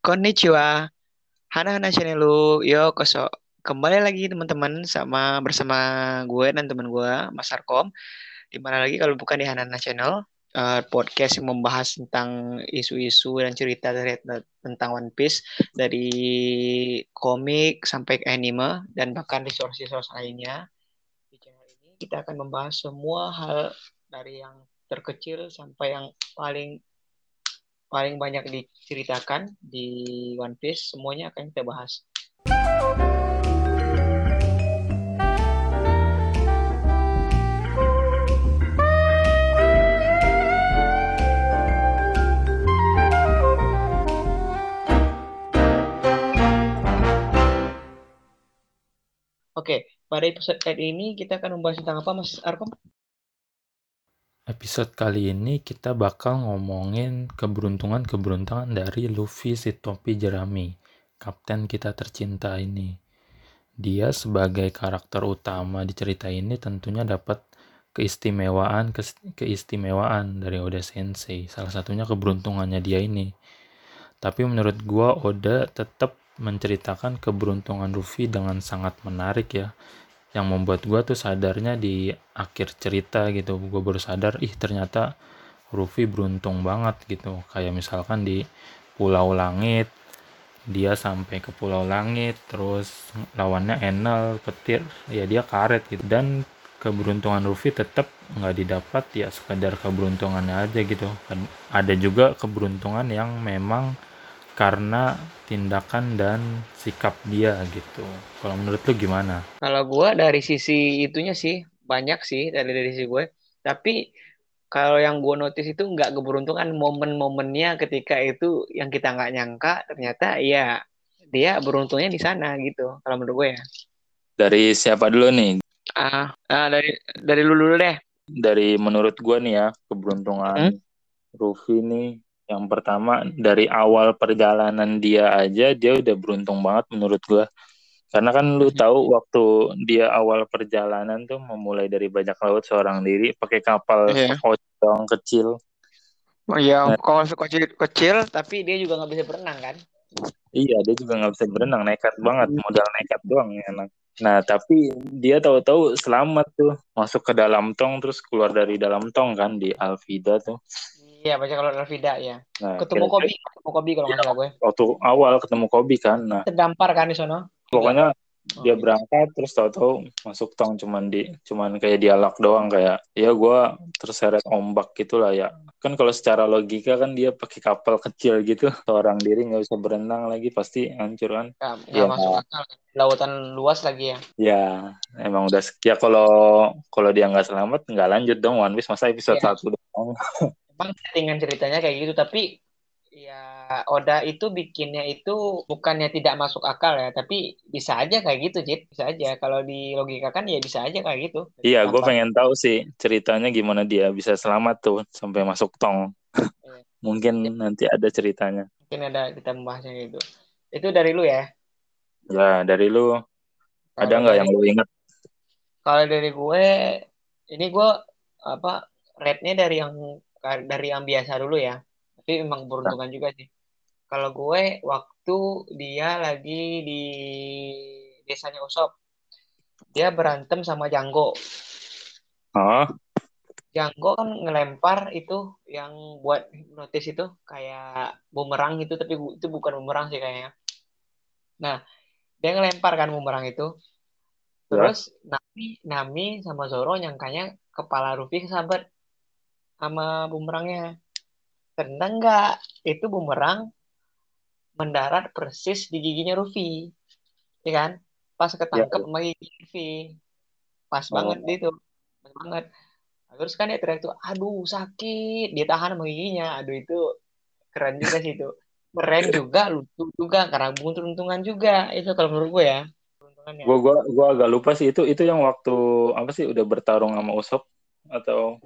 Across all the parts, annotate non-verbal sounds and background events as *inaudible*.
Konnichiwa, Hana Hana Channelu, yo koso. Kembali lagi teman-teman sama bersama gue dan teman gue Mas Arkom. Di mana lagi kalau bukan di Hana Hana Channel, uh, podcast yang membahas tentang isu-isu dan cerita tentang One Piece dari komik sampai ke anime dan bahkan resource-resource lainnya. Di channel ini kita akan membahas semua hal dari yang terkecil sampai yang paling paling banyak diceritakan di One Piece semuanya akan kita bahas. Oke, pada episode kali ini kita akan membahas tentang apa, Mas Arkom? Episode kali ini kita bakal ngomongin keberuntungan-keberuntungan dari Luffy si topi jerami, kapten kita tercinta ini. Dia sebagai karakter utama di cerita ini tentunya dapat keistimewaan keistimewaan dari Oda Sensei. Salah satunya keberuntungannya dia ini. Tapi menurut gua Oda tetap menceritakan keberuntungan Luffy dengan sangat menarik ya yang membuat gue tuh sadarnya di akhir cerita gitu. Gue baru sadar ih ternyata Ruffy beruntung banget gitu. Kayak misalkan di Pulau Langit dia sampai ke Pulau Langit terus lawannya Enel petir ya dia karet gitu. Dan keberuntungan Ruffy tetap nggak didapat ya sekedar keberuntungannya aja gitu. Ada juga keberuntungan yang memang karena tindakan dan sikap dia gitu. Kalau menurut lu gimana? Kalau gue dari sisi itunya sih banyak sih dari dari sisi gue. Tapi kalau yang gue notice itu nggak keberuntungan momen-momennya ketika itu yang kita nggak nyangka ternyata ya dia beruntungnya di sana gitu. Kalau menurut gue ya. Dari siapa dulu nih? Ah, ah dari dari lu dulu deh. Dari menurut gue nih ya keberuntungan hmm? Rufi nih yang pertama dari awal perjalanan dia aja dia udah beruntung banget menurut gua. Karena kan lu tahu waktu dia awal perjalanan tuh memulai dari bajak laut seorang diri pakai kapal yeah. kecil. Oh iya, nah, kapal kecil kecil tapi dia juga nggak bisa berenang kan? Iya, dia juga nggak bisa berenang, nekat banget, modal nekat doang ya. Nah, tapi dia tahu-tahu selamat tuh masuk ke dalam tong terus keluar dari dalam tong kan di Alvida tuh. Iya, baca kalau Rafida ya. Nah, ketemu kira Kobi, ketemu Kobi kalau nggak iya, salah gue. Waktu awal ketemu Kobi kan. Nah, terdampar kan di sana. Pokoknya oh, dia berangkat terus tahu-tahu masuk tong cuman di cuman kayak dialog doang kayak ya gue terseret ombak gitulah ya kan kalau secara logika kan dia pakai kapal kecil gitu seorang diri nggak bisa berenang lagi pasti hancur kan ya, ya masuk akal lautan luas lagi ya ya emang udah ya kalau kalau dia nggak selamat nggak lanjut dong One Piece masa episode ya. satu dong *laughs* emang settingan ceritanya kayak gitu tapi ya Oda itu bikinnya itu bukannya tidak masuk akal ya tapi bisa aja kayak gitu Jit bisa aja. Kalau di logika kan ya bisa aja kayak gitu. Iya gue pengen tahu sih ceritanya gimana dia bisa selamat tuh sampai masuk tong. Iya. *laughs* mungkin ya. nanti ada ceritanya. Mungkin ada kita membahasnya gitu. Itu dari lu ya? Ya dari lu. Kalo ada nggak yang lu ingat? Kalau dari gue ini gue apa rate-nya dari yang dari yang biasa dulu ya tapi memang beruntungan juga sih kalau gue waktu dia lagi di desanya Usop dia berantem sama Janggo oh. Janggo kan ngelempar itu yang buat notis itu kayak bumerang itu tapi itu bukan bumerang sih kayaknya nah dia ngelempar kan bumerang itu ya. terus ya. Nami Nami sama Zoro nyangkanya kepala Ruffy kesambet sama bumerangnya. Ternyata enggak, itu bumerang mendarat persis di giginya Ruffy. Ya kan? Pas ketangkep ya. sama gigi Ruffy. Pas oh. banget itu. Pas banget. Terus kan dia teriak tuh, aduh sakit. Dia tahan sama giginya. Aduh itu keren juga sih itu. Keren juga, lucu juga, karena untung-untungan juga. Itu kalau menurut gue ya. Gue gua, gua agak lupa sih itu itu yang waktu apa sih udah bertarung sama Usop atau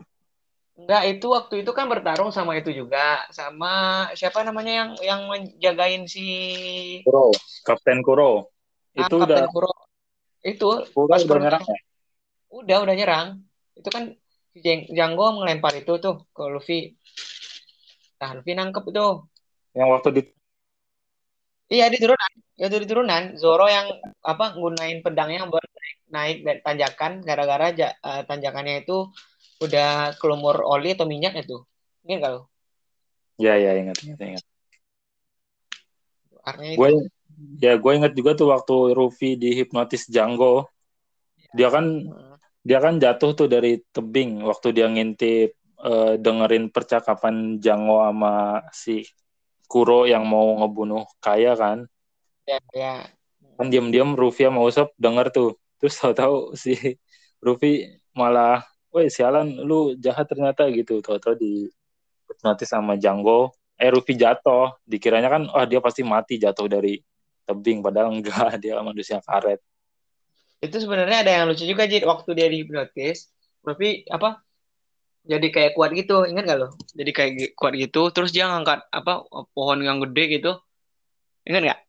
Enggak, itu waktu itu kan bertarung sama itu juga, sama siapa namanya yang yang menjagain si Kuro, Kapten Kuro. Ah, itu Kapten udah Kuro. Itu Kuro pas udah nyerang ya? Udah, udah nyerang. Itu kan si Janggo ngelempar itu tuh ke Luffy. Nah, Luffy nangkep itu. Yang waktu di Iya di turunan, ya di turunan. Zoro yang apa gunain pedangnya buat naik, naik dan tanjakan gara-gara uh, tanjakannya itu udah kelumur oli atau minyak itu. Ingat kalau? Ya ya ingat ingat ingat. Gue ya gue ingat juga tuh waktu Ruffy dihipnotis Django. Dia kan hmm. dia kan jatuh tuh dari tebing waktu dia ngintip uh, dengerin percakapan Django sama si Kuro yang mau ngebunuh Kaya kan. Ya, ya. Kan diam-diam Ruffy sama Usopp denger tuh. Terus tahu-tahu si Ruffy malah, woi sialan lu jahat ternyata gitu. Tahu-tahu di hipnotis sama Django. Eh Ruffy jatuh. Dikiranya kan, oh dia pasti mati jatuh dari tebing. Padahal enggak, *laughs* dia manusia karet. Itu sebenarnya ada yang lucu juga, Jid. Waktu dia dihipnotis, Ruffy apa jadi kayak kuat gitu ingat gak lo jadi kayak kuat gitu terus dia ngangkat apa pohon yang gede gitu ingat gak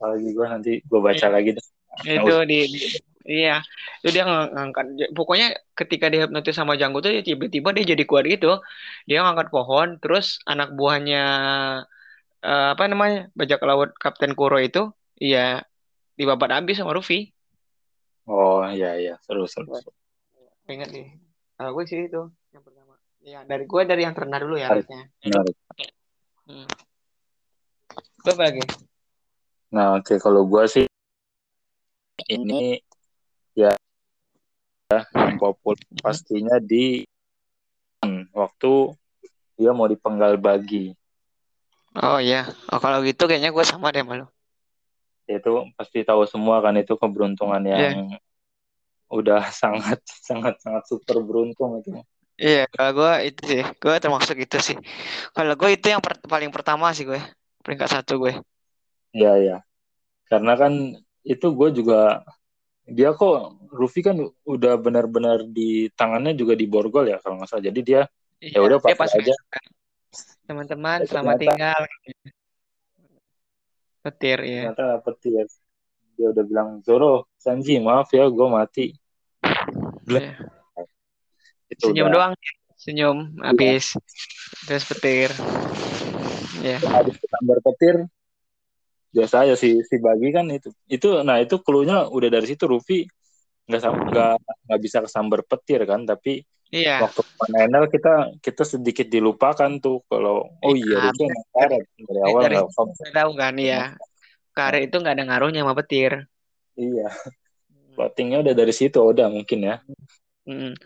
lagi gue nanti gue baca iya. lagi deh itu di, di iya itu dia ngangkat pokoknya ketika dia hipnotis sama Janggo tuh tiba-tiba dia jadi kuat gitu dia ngangkat pohon terus anak buahnya uh, apa namanya bajak laut Kapten Kuro itu iya dibabat habis sama Ruffy oh iya iya seru seru, seru. ingat nih kalau gue sih itu yang pertama. Ya dari gue dari yang terendah dulu ya harusnya. Hmm. Gue lagi? Nah oke okay. kalau gue sih ini ya yang populer pastinya di waktu dia mau dipenggal bagi. Oh iya, oh, kalau gitu kayaknya gue sama deh malu. Itu pasti tahu semua kan itu keberuntungan iya. yang yeah udah *laughs* sangat sangat sangat super beruntung itu. Iya, kalau gue itu sih, gue termasuk itu sih. Kalau gue itu yang per paling pertama sih gue, peringkat satu gue. Iya iya, karena kan itu gue juga dia kok Rufi kan udah benar-benar di tangannya juga di borgol ya kalau nggak salah. Jadi dia iya, ya udah pas aja. Teman-teman, selamat tinggal. Petir ya. Ternyata petir. Dia udah bilang Zoro, Sanji maaf ya gue mati Yeah. Itu senyum udah. doang, senyum iya. habis terus petir. Ya. Yeah. Habis petir biasa aja si si bagi kan itu. Itu nah itu keluarnya udah dari situ. Rufi nggak nggak nggak bisa kesambar petir kan tapi Iya. Waktu panel kita kita sedikit dilupakan tuh kalau oh iya, iya itu yang karet dari awal dari, tahu kan ya karet itu nggak ada ngaruhnya sama petir. Iya. Plottingnya udah dari situ udah mungkin ya. Hmm.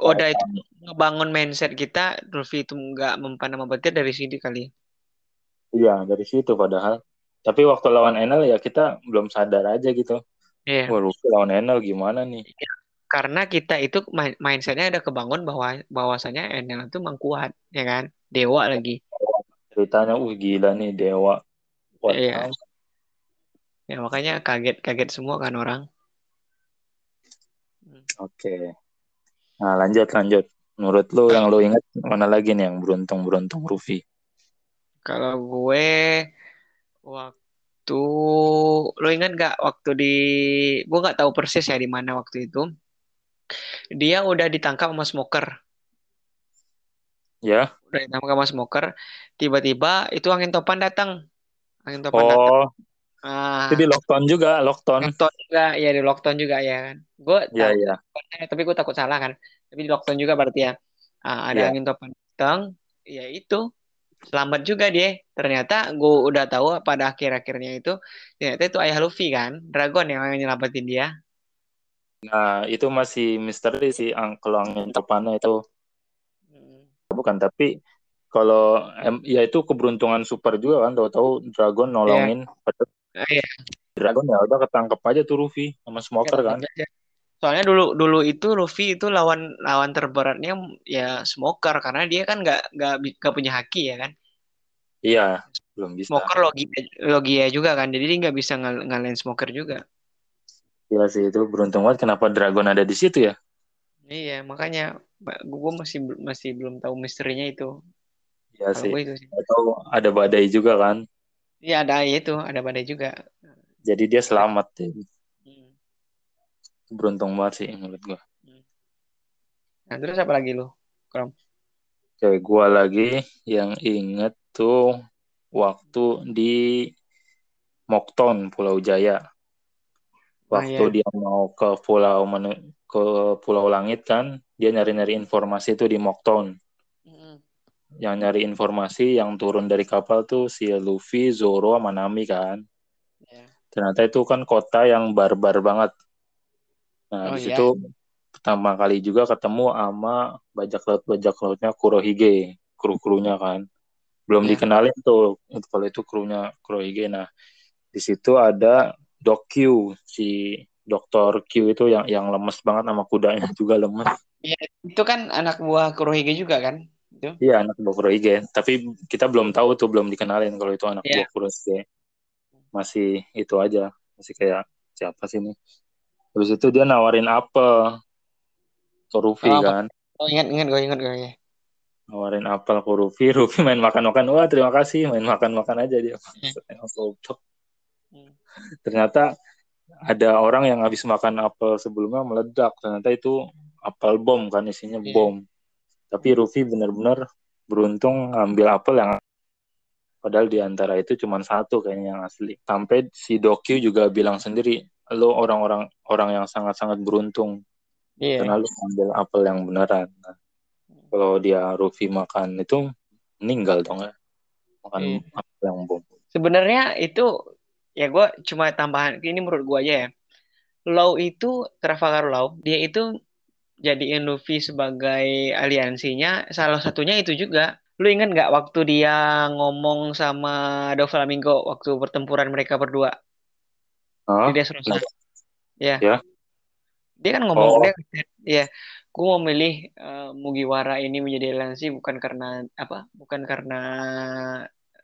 Oda itu ngebangun mindset kita Luffy itu nggak mempan nama petir dari sini kali iya dari situ padahal tapi waktu lawan Enel ya kita belum sadar aja gitu Iya. Wah, Luffy lawan Enel gimana nih? Iya. Karena kita itu mindsetnya ada kebangun bahwa bahwasanya Enel itu mengkuat, ya kan? Dewa lagi. Ceritanya, uh gila nih dewa. Iya. Ya makanya kaget-kaget semua kan orang. Oke. Nah, lanjut lanjut. Menurut lu yang lu ingat mana lagi nih yang beruntung-beruntung Rufi? Kalau gue waktu lo ingat gak waktu di gue nggak tahu persis ya di mana waktu itu dia udah ditangkap sama smoker ya udah ditangkap sama smoker tiba-tiba itu angin topan datang angin topan oh. datang Ah. Itu di lockdown juga, lockdown. Lockdown juga, ya di lockdown juga ya kan. Gue Iya, iya. Tapi gue takut salah kan. Tapi di lockdown juga berarti ya. Ah, ada yeah. angin topan datang, ya itu selamat juga dia. Ternyata gue udah tahu pada akhir-akhirnya itu ternyata itu ayah Luffy kan, Dragon yang nyelamatin dia. Nah, itu masih misteri sih kalau angin topannya itu. Hmm. Bukan, tapi kalau ya itu keberuntungan super juga kan tahu-tahu Dragon nolongin yeah. Iya. Dragon ya udah ketangkep aja tuh Luffy sama Smoker kan. Aja. Soalnya dulu dulu itu Luffy itu lawan lawan terberatnya ya Smoker karena dia kan nggak nggak nggak punya haki ya kan. Iya, belum bisa. Smoker logi logia juga kan, jadi dia nggak bisa ngal ngalahin Smoker juga. Iya sih itu beruntung banget kenapa Dragon ada di situ ya. Iya, makanya gue masih masih belum tahu misterinya itu. Iya sih. Itu sih. Atau ada badai juga kan. Iya ada itu, ada badai juga. Jadi dia selamat ya. Beruntung banget sih menurut. Hmm. Nah, terus apa lagi lu? Krom? Oke, gua lagi yang inget tuh waktu di Mokton, Pulau Jaya. Waktu Ah, iya. dia mau ke pulau menu- ke Pulau Langit kan, dia nyari-nyari informasi itu di Mokton. Mm-mm. Yang nyari informasi yang turun dari kapal tuh si Luffy, Zoro, sama Nami kan. Iya. Ternyata itu kan kota yang barbar banget. Nah, Oh, di iya. situ pertama kali juga ketemu sama bajak laut bajak lautnya Kurohige, kru-krunya kan. Belum Iya. dikenalin tuh kalau itu krunya Kurohige. Nah, di situ ada Doc Q, si Dokter Q itu yang yang lemes banget sama kudanya *laughs* juga lemes. Iya, itu kan anak buah Kurohige juga kan? Itu. Iya, anak buah Kurohige. Tapi kita belum tahu tuh, belum dikenalin kalau itu anak Iya. buah Kurohige. Masih itu aja, masih kayak siapa sih ini? Terus itu dia nawarin apel ke Ruffy Oh, kan. oh ingat ingat gue ingat gue. nawarin apel ke Ruffy, Ruffy main makan-makan, wah terima kasih, main makan-makan aja dia. Goblok. Hmm. Ternyata ada orang yang habis makan apel sebelumnya meledak, ternyata itu apel bom kan isinya Iya. bom. Tapi Ruffy benar-benar beruntung ngambil apel yang padahal di antara itu cuma satu kayaknya yang asli. Sampai si Dokyu juga bilang sendiri, lo orang-orang orang yang sangat-sangat beruntung Iya. karena lo ambil apel yang beneran. Nah, kalau dia Ruffy makan itu meninggal dong ya. Makan Iya. apel yang bom. Sebenarnya itu ya gue cuma tambahan ini menurut gue aja ya. Law itu Trafalgar Law, dia itu jadiin Luffy sebagai aliansinya. Salah satunya itu juga. Lu ingat nggak waktu dia ngomong sama Doflamingo waktu pertempuran mereka berdua Hah? di Dressrosa? Ya. Ya. Dia kan ngomong Oh. dia ya, gue mau milih eh, Mugiwara ini menjadi aliansi bukan karena apa? Bukan karena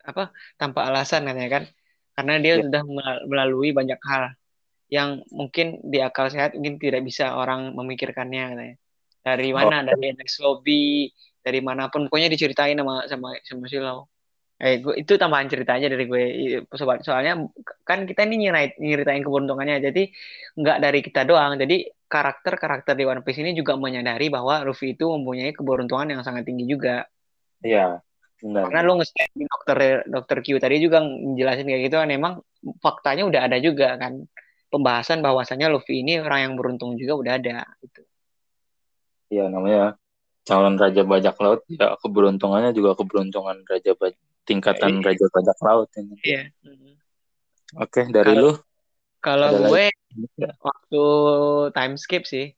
apa? Tanpa alasan katanya kan. Karena dia Ya. sudah mel- melalui banyak hal yang mungkin di akal sehat mungkin tidak bisa orang memikirkannya katanya. Dari Oh. mana? Dari NX Lobby, dari mana pun pokoknya diceritain sama sama sama si Lau. Eh, gua, itu tambahan ceritanya dari gue, sobat. Soalnya kan kita ini nyeritain, nyeritain keberuntungannya, jadi nggak dari kita doang. Jadi karakter-karakter di One Piece ini juga menyadari bahwa Luffy itu mempunyai keberuntungan yang sangat tinggi juga. Iya, benar. Karena lu nge di dokter dokter Q tadi juga ngejelasin kayak gitu kan, emang faktanya udah ada juga kan pembahasan bahwasannya Luffy ini orang yang beruntung juga udah ada. Gitu. Iya, namanya calon raja bajak laut. Ya, keberuntungannya juga keberuntungan raja bajak tingkatan Iya. raja bajak laut ini. Iya. Oke, dari Kalau- lu Kalau gue Ya. waktu time skip sih.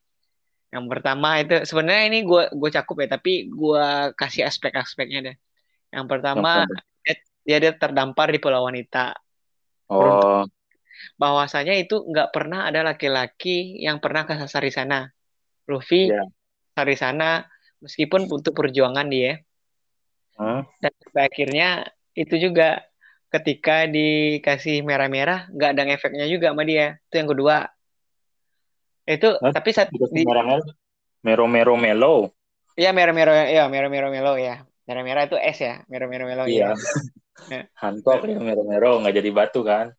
Yang pertama itu sebenarnya ini gue gue cakup ya, tapi gue kasih aspek-aspeknya deh. Yang pertama dia, dia dia terdampar di Pulau Wanita. Oh, Bahwasanya itu nggak pernah ada laki-laki yang pernah kesasar di sana. Luffy Iya. kesasar di sana meskipun untuk perjuangan dia. Hah? Dan sampai akhirnya itu juga ketika dikasih merah-merah nggak ada efeknya juga sama dia. Itu yang kedua. Itu Hah? tapi saat di, merah-merah. Mero-mero melo. ya merah-merah ya merah-merah melo ya. Merah-merah itu es ya, merah-merah melo Iya. ya. Ya. *laughs* Hancock ya mero-mero nggak jadi batu kan?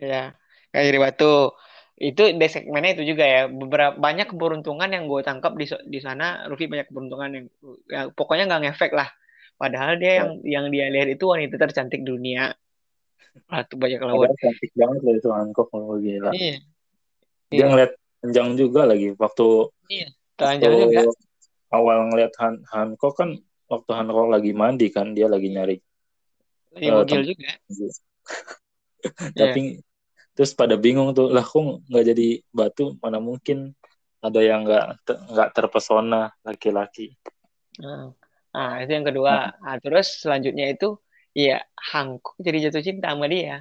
Ya, kayak jadi batu. Itu di segmennya itu juga ya. Beberapa banyak keberuntungan yang gue tangkap di di sana. Luffy banyak keberuntungan yang, yang pokoknya nggak ngefek lah. Padahal dia yang yang dia lihat itu wanita tercantik dunia. Ratu banyak laut. Padahal cantik banget loh itu Hancock oh, gila. Iya. Dia Iya. ngeliat panjang juga lagi waktu Iya. Telanjang juga. waktu awal ngeliat Han Hancock kan waktu Hancock lagi mandi kan dia lagi nyari Lagi bugil tem- juga. *laughs* tapi terus pada bingung tuh lah kok nggak jadi batu mana mungkin ada yang nggak nggak terpesona laki-laki Nah, nah, itu yang kedua. Nah, terus selanjutnya itu ya Hancock jadi jatuh cinta sama dia.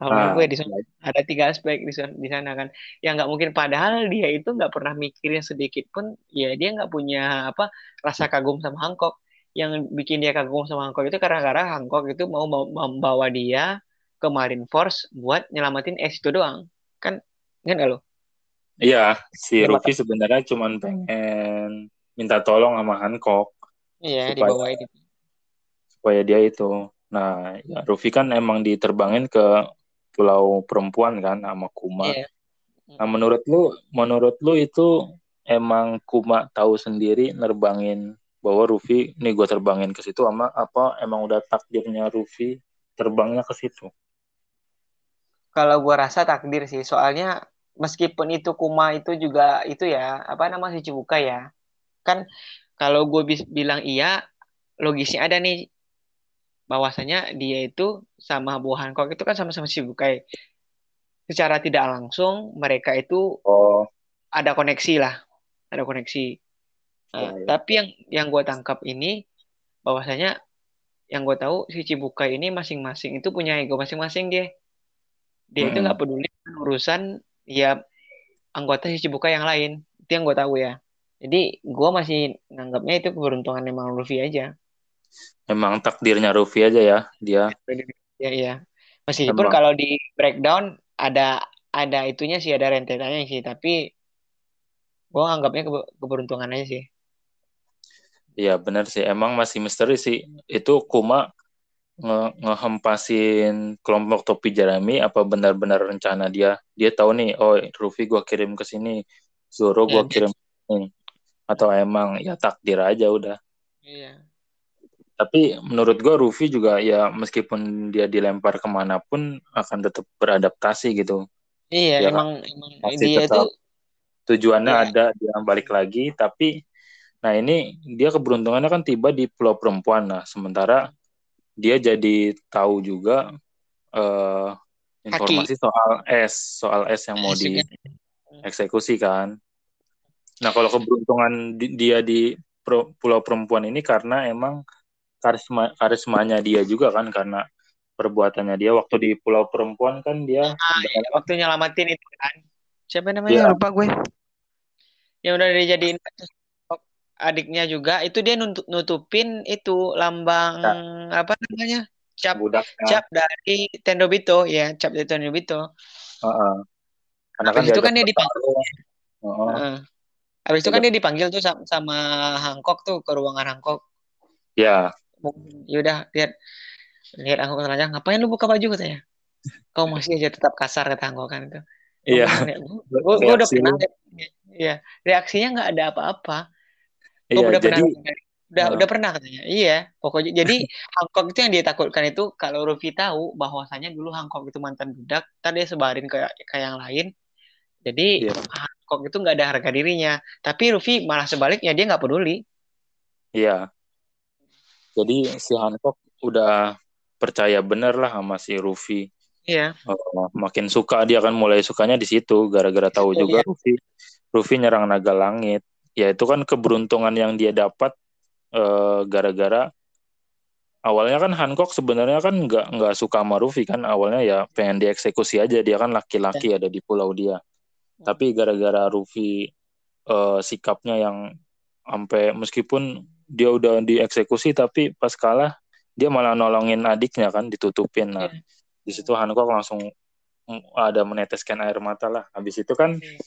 Kalau Ah, gue di sana ada tiga aspek di sana, di sana kan. Yang nggak mungkin padahal dia itu nggak pernah mikirin sedikit pun ya dia nggak punya apa rasa kagum sama Hancock. Yang bikin dia kagum sama Hancock itu karena karena Hancock itu mau membawa dia ke Marineford buat nyelamatin Ace itu doang. Kan kan lo? iya si? Ruffy sebenarnya cuman pengen minta tolong sama Hancock Iya, Supaya- dibawain itu. supaya dia itu nah ya Ruffy kan emang diterbangin ke pulau perempuan kan sama Kuma Iya. nah menurut lu menurut lu itu emang Kuma tahu sendiri nerbangin bahwa Ruffy nih gue terbangin ke situ sama apa emang udah takdirnya Ruffy terbangnya ke situ. Kalau gua rasa takdir sih, soalnya meskipun itu Kuma itu juga itu ya apa nama si Cibuka ya, kan kalau gue bilang iya, logisnya ada nih bahwasanya dia itu sama Bu Hancock itu kan sama-sama si Bukai. Secara tidak langsung mereka itu oh. ada koneksi lah, ada koneksi. Nah, ya, ya. Tapi yang yang gue tangkap ini bahwasanya yang gue tahu si Cibukai ini masing-masing itu punya ego masing-masing dia. Dia hmm. itu nggak peduli urusan ya anggota si Cibukai yang lain. Itu yang gue tahu ya. Jadi gue masih nganggapnya itu keberuntungan emang Luffy aja. Emang takdirnya Luffy aja ya dia. Ya iya. Meskipun emang. kalau di breakdown ada ada itunya sih ada rentetannya sih tapi gue anggapnya ke, keberuntungan aja sih. Iya benar sih emang masih misteri sih itu Kuma nge ngehempasin kelompok topi Jeremy apa benar-benar rencana dia dia tahu nih oh Luffy gue kirim ke sini Zoro gue ya, kirim ke atau emang ya takdir aja udah. Iya. Tapi menurut gue Ruffy juga ya meskipun dia dilempar ke mana pun akan tetap beradaptasi gitu. Iya ya, emang emang dia itu tujuannya iya. ada dia balik lagi. Tapi nah ini dia keberuntungannya kan tiba di pulau perempuan. Nah sementara dia jadi tahu juga uh, informasi Haki. soal S soal S yang mau dieksekusi kan Nah, kalau keberuntungan dia di Pulau Perempuan ini karena emang karisma karismanya dia juga kan karena perbuatannya dia waktu di Pulau Perempuan kan dia ah, iya, waktu nyelamatin itu kan. Siapa namanya? Ya. Lupa gue. Yang udah dijadiin adiknya juga itu dia nutupin itu lambang ya. apa namanya? cap Budaknya. cap dari Tendobito ya cap dari Tendobito. Uh -uh. Karena kan itu kan dia dipanggil. Uh -uh. Uh Habis itu kan dia dipanggil tuh sama, sama Hancock tuh ke ruangan Hancock. Ya. Yaudah lihat lihat Hancock aja ngapain lu buka baju katanya. Kau masih aja tetap kasar kata Hancock kan itu. Iya. Gue udah pernah. Iya. Reaksinya nggak ada apa-apa. Gue iya, udah jadi, pernah. Udah, uh, udah pernah katanya. Iya, pokoknya jadi *laughs* Hancock itu yang dia takutkan itu kalau Ruffy tahu bahwasanya dulu Hancock itu mantan budak, tadi dia sebarin ke ke yang lain. Jadi yeah. Hancock itu nggak ada harga dirinya. Tapi Luffy malah sebaliknya dia nggak peduli. Iya. Jadi si Hancock udah percaya bener lah sama si Luffy. Iya. Uh, makin suka dia kan mulai sukanya di situ gara-gara tahu iya. juga Luffy Luffy nyerang naga langit. Ya itu kan keberuntungan yang dia dapat uh, gara-gara awalnya kan Hancock sebenarnya kan nggak nggak suka sama Luffy kan awalnya ya pengen dieksekusi aja dia kan laki-laki ya. ada di pulau dia tapi gara-gara Rufi uh, sikapnya yang sampai meskipun dia udah dieksekusi tapi pas kalah dia malah nolongin adiknya kan ditutupin nah yeah. di situ Hancock langsung ada meneteskan air mata lah habis itu kan yeah.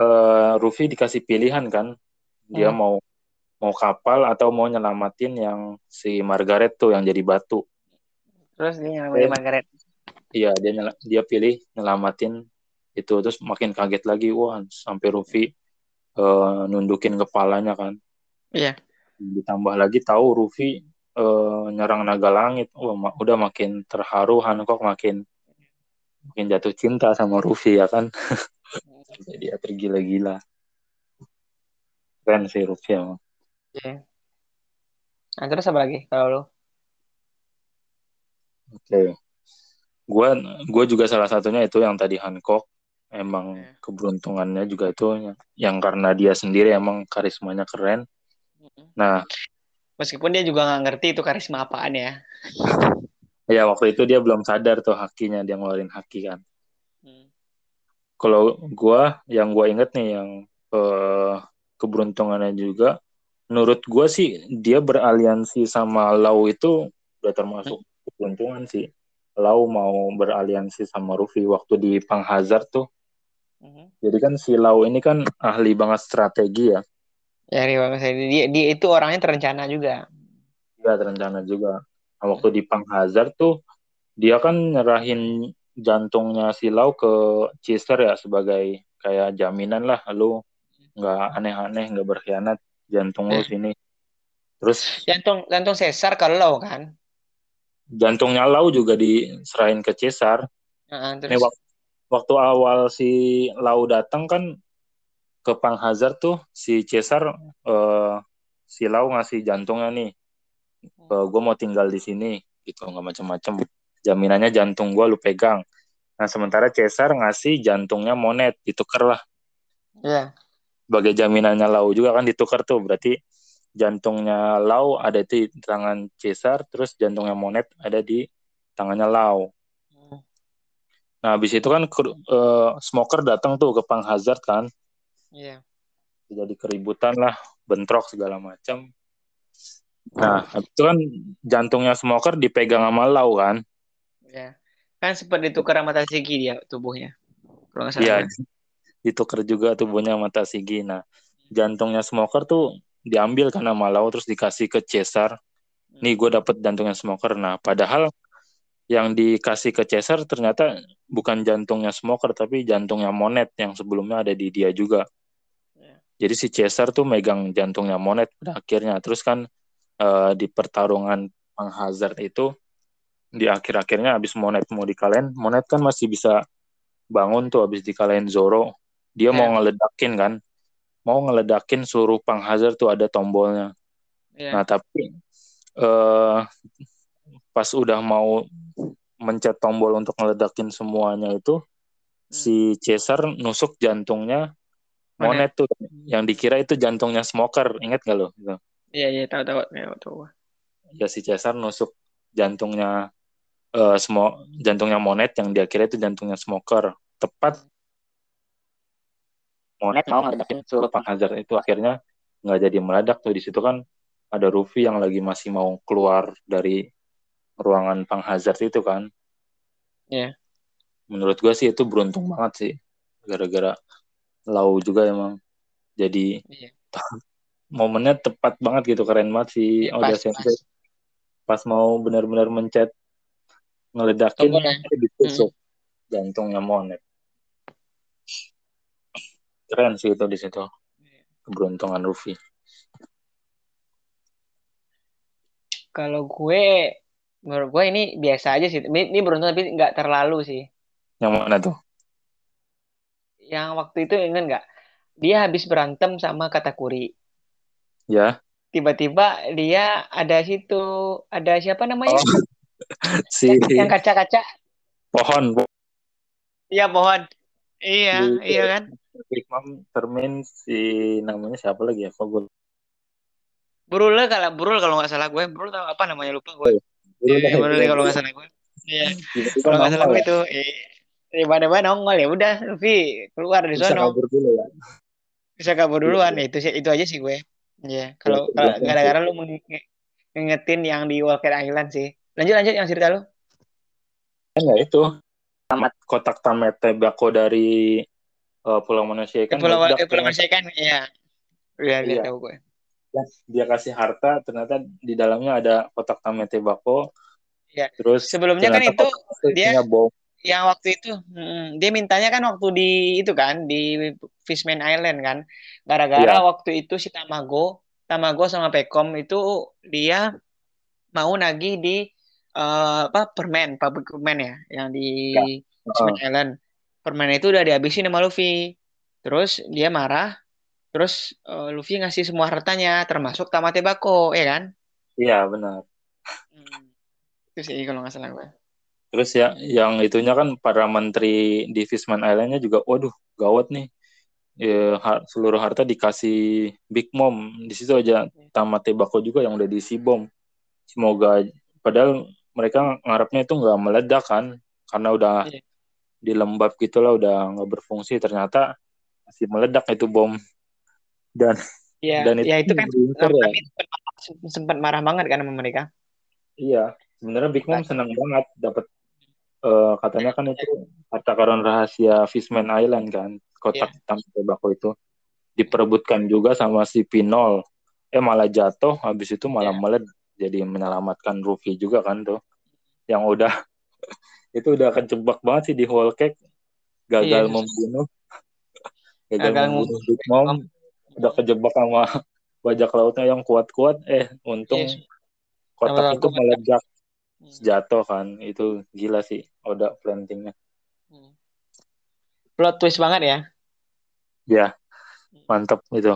uh, Rufi dikasih pilihan kan dia hmm. mau mau kapal atau mau nyelamatin yang si Margaret tuh yang jadi batu terus dia nyelamatin eh, Margaret iya dia dia pilih nyelamatin itu terus makin kaget lagi wah sampai Rufi uh, nundukin kepalanya kan. Iya. Ditambah lagi tahu Rufi uh, nyerang naga langit. Wah ma udah makin terharu Hancock makin makin jatuh cinta sama Rufi ya kan? *laughs* Jadi dia tergila-gila. Keren sih Rufi emang. Iya. Nah terus apa lagi kalau lo oke. Okay. gue gue juga salah satunya itu yang tadi Hancock emang yeah. keberuntungannya juga itu yang, yang karena dia sendiri emang karismanya keren. Nah. Meskipun dia juga nggak ngerti itu karisma apaan ya. *laughs* Ya waktu itu dia belum sadar tuh hakinya dia ngeluarin haki kan. Hmm. kalau gua yang gua inget nih yang uh, keberuntungannya juga menurut gua sih dia beraliansi sama Lau itu udah termasuk hmm. keberuntungan sih. Lau mau beraliansi sama Rufi waktu di Panghazard tuh Mm-hmm. Jadi kan si Lau ini kan ahli banget strategi ya. Ya, banget dia, dia itu orangnya terencana juga. Iya terencana juga. Nah, waktu di Pang Hazard tuh dia kan nyerahin jantungnya si Lau ke Cister ya sebagai kayak jaminan lah lu nggak aneh-aneh nggak berkhianat jantung lu eh. sini. Terus jantung jantung sesar ke Lau kan? jantungnya Lau juga diserahin ke Cesar. Nih, terus wak- waktu awal si Lau datang kan ke Pang Hazard tuh si Cesar eh, si Lau ngasih jantungnya nih. gue mau tinggal di sini gitu nggak macam-macam. Jaminannya jantung gue lu pegang. Nah sementara Cesar ngasih jantungnya Monet ditukar lah. ya Sebagai jaminannya Lau juga kan ditukar tuh berarti jantungnya Lau ada di tangan Cesar terus jantungnya Monet ada di tangannya Lau. Hmm. Nah habis itu kan eh, Smoker datang tuh ke Pang Hazard kan iya jadi keributan lah bentrok segala macam. Nah habis itu kan jantungnya Smoker dipegang sama Lau kan. ya kan sempat ditukar sama Tatsiki dia tubuhnya kalau nggak salah Iya, gue. ditukar juga tubuhnya sama Tasigi. Nah, jantungnya Smoker tuh diambil karena Malau terus dikasih ke Cesar. Nih gue dapet jantungnya Smoker. Nah, padahal yang dikasih ke Cesar ternyata bukan jantungnya Smoker tapi jantungnya Monet yang sebelumnya ada di dia juga. Iya. Jadi si Cesar tuh megang jantungnya Monet pada akhirnya. Terus kan eh, di pertarungan Pang Hazard itu di akhir-akhirnya abis Monet mau dikalahin, Monet kan masih bisa bangun tuh abis dikalahin Zoro. Dia mau Iya. ngeledakin kan, mau ngeledakin suruh Pang Hazard tuh ada tombolnya. Iya. Nah tapi eh pas udah mau mencet tombol untuk ngeledakin semuanya itu, si Cesar nusuk jantungnya Monet tuh, yang dikira itu jantungnya Smoker, inget gak lo? Gitu. iya iya tahu tahu tahu tahu Ya si Cesar nusuk jantungnya eh smo jantungnya Monet yang dia kira itu jantungnya Smoker. Tepat. Monet mau ngeledakin suruh. Hazard itu akhirnya nggak jadi meledak tuh. Di situ kan ada Ruffy yang lagi masih mau keluar dari ruangan Pang Hazard itu kan. Iya. Menurut gue sih itu beruntung banget sih. Gara-gara Lau juga emang jadi Iya. *laughs* momennya tepat banget gitu keren banget si Iya, Oda pas, Sensei pas mau benar-benar mencet ngeledakin eh, ditusuk jantungnya Monet. Keren sih itu di situ. Keberuntungan Luffy Kalau gue, menurut gue ini biasa aja sih. Ini, ini beruntung tapi nggak terlalu sih. yang mana tuh Yang waktu itu ingat nggak? Dia habis berantem sama Katakuri. ya Tiba-tiba dia ada situ, ada siapa namanya? Oh, *laughs* si Yang, kaca-kaca. pohon Iya pohon. Iya, Di- iya kan? Big Mom termin si namanya siapa lagi ya kok gue Brule kalau Brul kalau nggak salah gue, tahu apa namanya lupa gue. Iya, Brul kalau nggak salah gue. Iya, kalau nggak salah gue itu. Eh, tiba-tiba nongol ya udah, Luffy keluar dari bisa sono. kabur dulu ya. Bisa kabur duluan ya itu sih itu aja sih gue Iya kalau Ya, kalau biasa gara-gara lu ngingetin yang di Walker Island sih. Lanjut lanjut yang cerita lu. Kan ya itu? Tamat. Kotak tamet tembakau dari eh, Pulau Manusia di kan Pulau eh. Manusia kan? Iya. Iya Iya. iya. tahu gue dia kasih harta ternyata di dalamnya ada kotak tamet tembakau Iya. terus sebelumnya kan itu dia- bom yang waktu itu mm, dia mintanya kan waktu di itu kan di Fishman Island kan gara-gara Iya. waktu itu si Tamago Tamago sama Pekom itu dia mau nagih di eh, apa permen pabrik permen ya yang di Ya. Fishman Island permen itu udah dihabisin sama Luffy terus dia marah terus eh, Luffy ngasih semua hartanya termasuk Tamate Bako ya kan? Iya benar. Hmm. itu sih kalau nggak salah gue terus ya yang itunya kan para menteri di Fishman Islandnya juga waduh gawat nih. Ya, har- seluruh harta dikasih Big Mom. Di situ aja tamat tembakau juga yang udah diisi bom. Semoga padahal mereka ngarepnya itu nggak meledak kan karena udah Iya. di lembab gitulah udah nggak berfungsi. Ternyata masih meledak itu bom dan ya dan itu, ya itu kan ya. sempat- marah banget kan sama mereka? Iya sebenarnya Big Mom senang banget dapat eh, katanya kan itu harta karun rahasia Fishman Island kan kotak hitam tembakau itu. Diperebutkan juga sama si Pinol. Eh malah jatuh habis itu malah Iya. meledak jadi menyelamatkan Ruffy juga kan tuh. Yang udah *laughs* itu udah kejebak banget sih di whole cake. Gagal Iya. membunuh. Gagal Gagal membunuh Big Mom udah kejebak sama bajak lautnya yang kuat-kuat eh untung Yes. kotak itu meledak hmm. jatuh kan itu gila sih Oda plantingnya hmm. plot twist banget ya ya mantap itu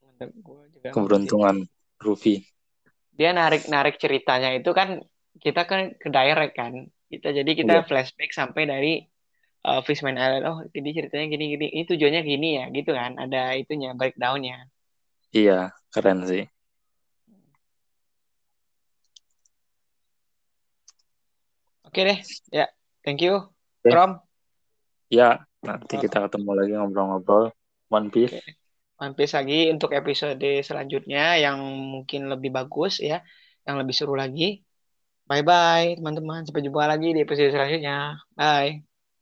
mantap. keberuntungan Rufi dia narik narik ceritanya itu kan kita kan ke direct kan kita jadi kita yeah. flashback sampai dari uh, Fishman Island oh jadi ceritanya gini gini ini tujuannya gini ya gitu kan ada itunya breakdownnya iya keren sih oke deh ya thank you okay. From ya nanti kita ketemu lagi ngobrol-ngobrol One Piece okay. One Piece lagi untuk episode selanjutnya yang mungkin lebih bagus ya yang lebih seru lagi Bye bye teman-teman. Sampai jumpa lagi di episode selanjutnya. Bye.